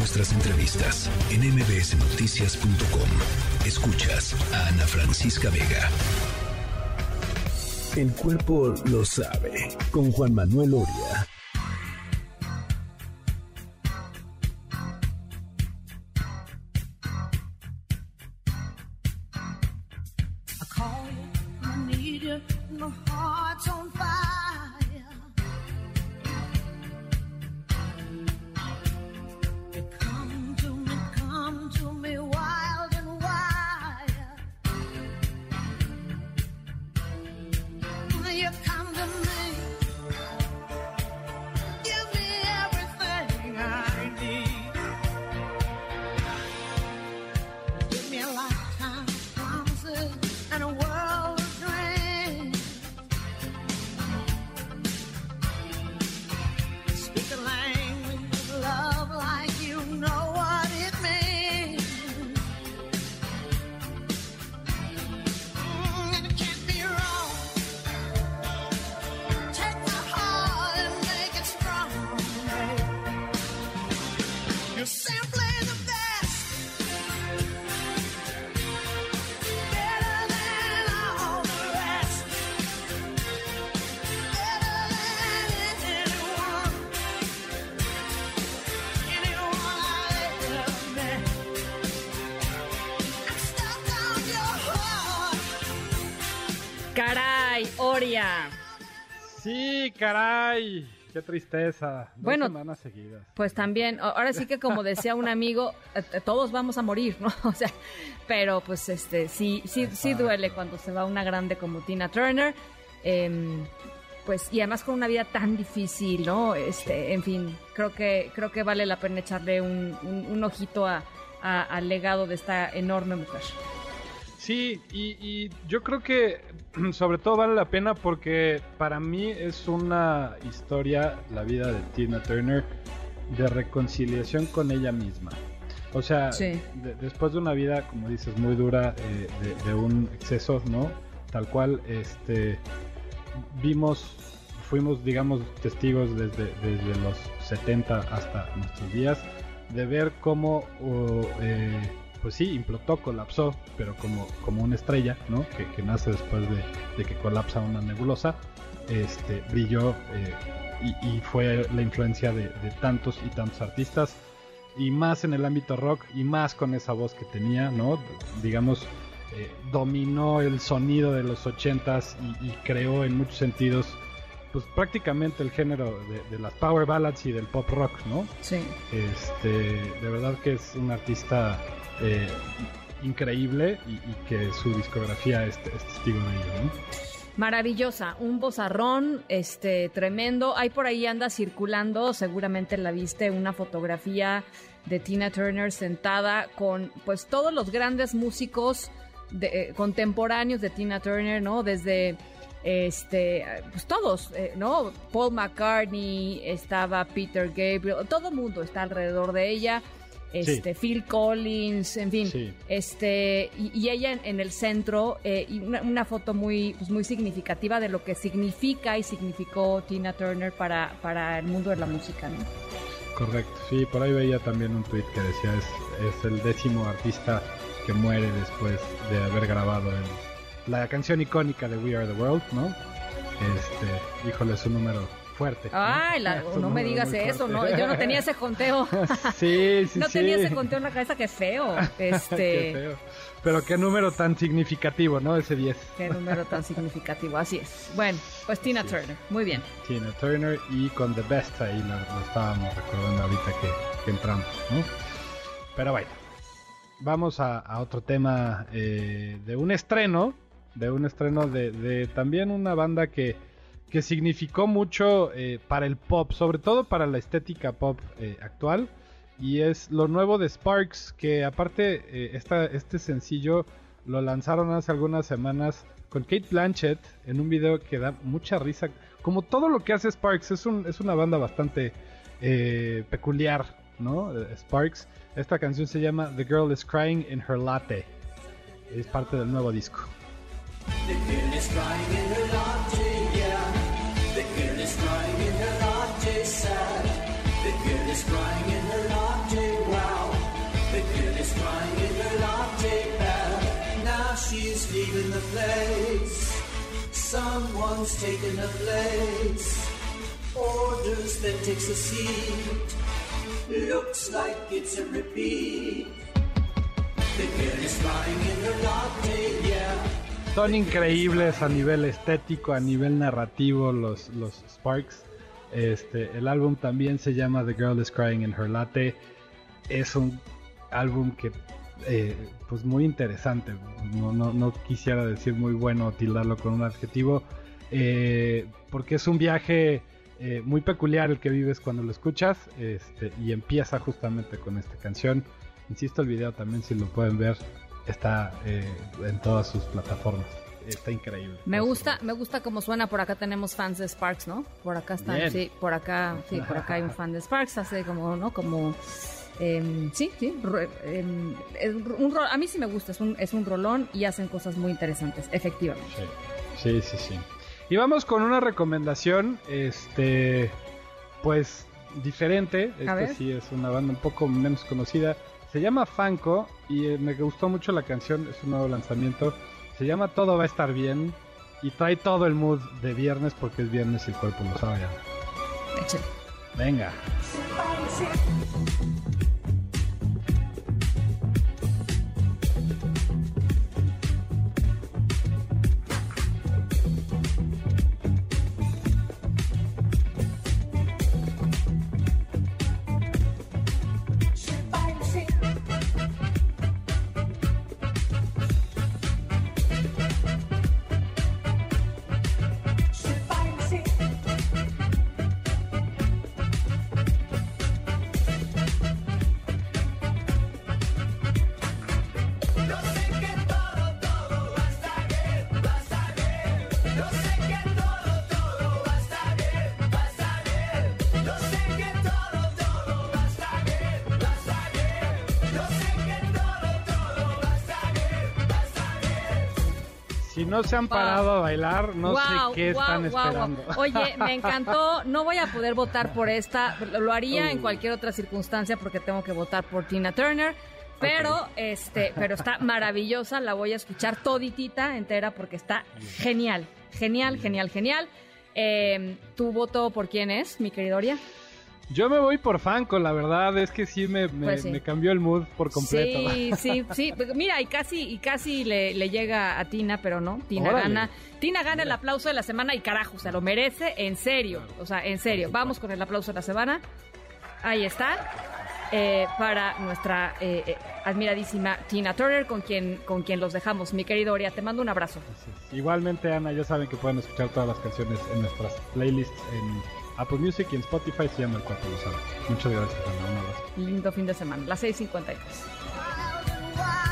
nuestras entrevistas en mbsnoticias.com. Escuchas a Ana Francisca Vega. El cuerpo lo sabe con Juan Manuel Oria. Caray, Oria. Sí, caray. Qué tristeza. Dos Bueno, semanas seguidas. Pues también, ahora sí que como decía un amigo, eh, eh, todos vamos a morir, ¿no? O sea, pero pues este sí, sí, sí duele cuando se va una grande como Tina Turner. Em, pues, y además con una vida tan difícil, ¿no? Este, en fin, creo que, creo que vale la pena echarle un, un- un ojito a- a- al legado de esta enorme mujer. Sí, y, y yo creo que sobre todo vale la pena porque para mí es una historia, la vida de Tina Turner, de reconciliación con ella misma. O sea, Sí. de- después de una vida, como dices, muy dura, eh, de, de un exceso, ¿no? Tal cual, este, vimos, fuimos, digamos, testigos desde, desde los 70 hasta nuestros días, de ver cómo, uh, eh, pues sí, implotó, colapsó, pero como, como una estrella, ¿no? Que, que nace después de, de que colapsa una nebulosa, este, brilló eh, y, fue la influencia de, de tantos y tantos artistas, y más en el ámbito rock, y más con esa voz que tenía, ¿no? Digamos, eh, dominó el sonido de los ochentas y, y creó en muchos sentidos pues prácticamente el género de, de las power ballads y del pop rock, ¿no? Sí. Este, de verdad que es un artista eh, increíble y, y que su discografía es, es testigo de ello, ¿no? Maravillosa, un bozarrón, este, tremendo. Ahí por ahí anda circulando, seguramente la viste, una fotografía de Tina Turner sentada con, pues, todos los grandes músicos de- eh, contemporáneos de Tina Turner, ¿no? Desde, este, pues todos, eh, ¿no? Paul McCartney, estaba Peter Gabriel, todo mundo está alrededor de ella. Este, Phil Collins, en fin, Sí. este y, y ella en, en el centro eh, y una, una foto muy pues, muy significativa de lo que significa y significó Tina Turner para, para el mundo de la música ¿no? Correcto, sí, por ahí veía también un tweet que decía es, es el décimo artista que muere después de haber grabado el- la canción icónica de We Are the World, ¿no? Este, híjole, es un número fuerte. ¿no? ay la- no me digas eso no yo no tenía ese conteo sí, sí, no sí. tenía ese conteo en la cabeza qué feo Qué este feo. Pero qué número tan significativo, ¿no? Ese 10. qué número tan significativo así es bueno pues Tina Sí. Turner muy bien Tina Turner y con The Best ahí lo, lo estábamos recordando ahorita que, que entramos, ¿no? Pero bueno, vamos a, a otro tema eh, de un estreno, de un estreno de, de también una banda que, que significó mucho eh, para el pop, sobre todo para la estética pop eh, actual. Y es lo nuevo de Sparks, que aparte eh, esta, este sencillo lo lanzaron hace algunas semanas con Kate Blanchett en un video que da mucha risa. Como todo lo que hace Sparks, es, un, es una banda bastante peculiar, ¿no? Sparks. Esta canción se llama The Girl is Crying in Her Latte. Es parte del nuevo disco. The girl is crying in her latte, yeah. The girl is crying in her latte, sad. The girl is crying in her latte, wow. The girl is crying in her latte, bad. Now she's leaving the place. Someone's taking her place. Orders that takes a seat. Looks like it's a repeat. The girl is crying in her latte, yeah. Son increíbles a nivel estético, a nivel narrativo los, Sparks. Este, el álbum también se llama The Girl is Crying in Her Latte. Es un álbum que eh, pues muy interesante. No quisiera decir muy bueno o tildarlo con un adjetivo. eh, porque es un viaje eh, muy peculiar el que vives cuando lo escuchas. Este, y empieza justamente con esta canción. Insisto, el video también si lo pueden ver está eh, en todas sus plataformas. Está increíble. Me gusta, me gusta cómo suena. Por acá tenemos fans de Sparks, ¿no? Por acá están, Bien. sí, por acá, sí, por acá hay un fan de Sparks, hace como, ¿no? Como, em, sí, sí, em, un ro- a mí sí me gusta, es un, es un rolón y hacen cosas muy interesantes, efectivamente. Sí, sí, sí, sí. Y vamos con una recomendación, este, pues diferente. Esta sí es una banda un poco menos conocida. Se llama Fanco y eh, me gustó mucho la canción. Es un nuevo lanzamiento. Se llama Todo va a estar bien y trae todo el mood de viernes porque es viernes y el cuerpo lo sabe. Venga. No se han Wow. parado a bailar, no Guau, sé qué guau, están esperando. Oye, me encantó. No voy a poder votar por esta. Lo haría en Uh. cualquier otra circunstancia porque tengo que votar por Tina Turner. Pero, este, pero está maravillosa. La voy a escuchar toditita entera porque está genial. Genial, genial, genial. Eh, ¿Tu voto por quién es, mi querida Oria? Yo me voy por Fanco, la verdad es que sí me, me, Pues sí. me cambió el mood por completo. Sí, sí, sí. Pues Mira, y casi, y casi le, le llega a Tina, pero no. Tina Órale. gana. Tina gana el aplauso de la semana y carajo, se lo merece, en serio. O sea, en serio. Vamos con el aplauso de la semana. Ahí está. Eh, para nuestra eh, eh, admiradísima Tina Turner, con quien, con quien los dejamos. Mi querido Oria, te mando un abrazo. Igualmente, Ana, ya saben que pueden escuchar todas las canciones en nuestras playlists en Apple Music y en Spotify. Se llama El Cuarto lo. Muchas gracias, Ana. Un abrazo. Lindo fin de semana. Las 6.53. Wild and wild.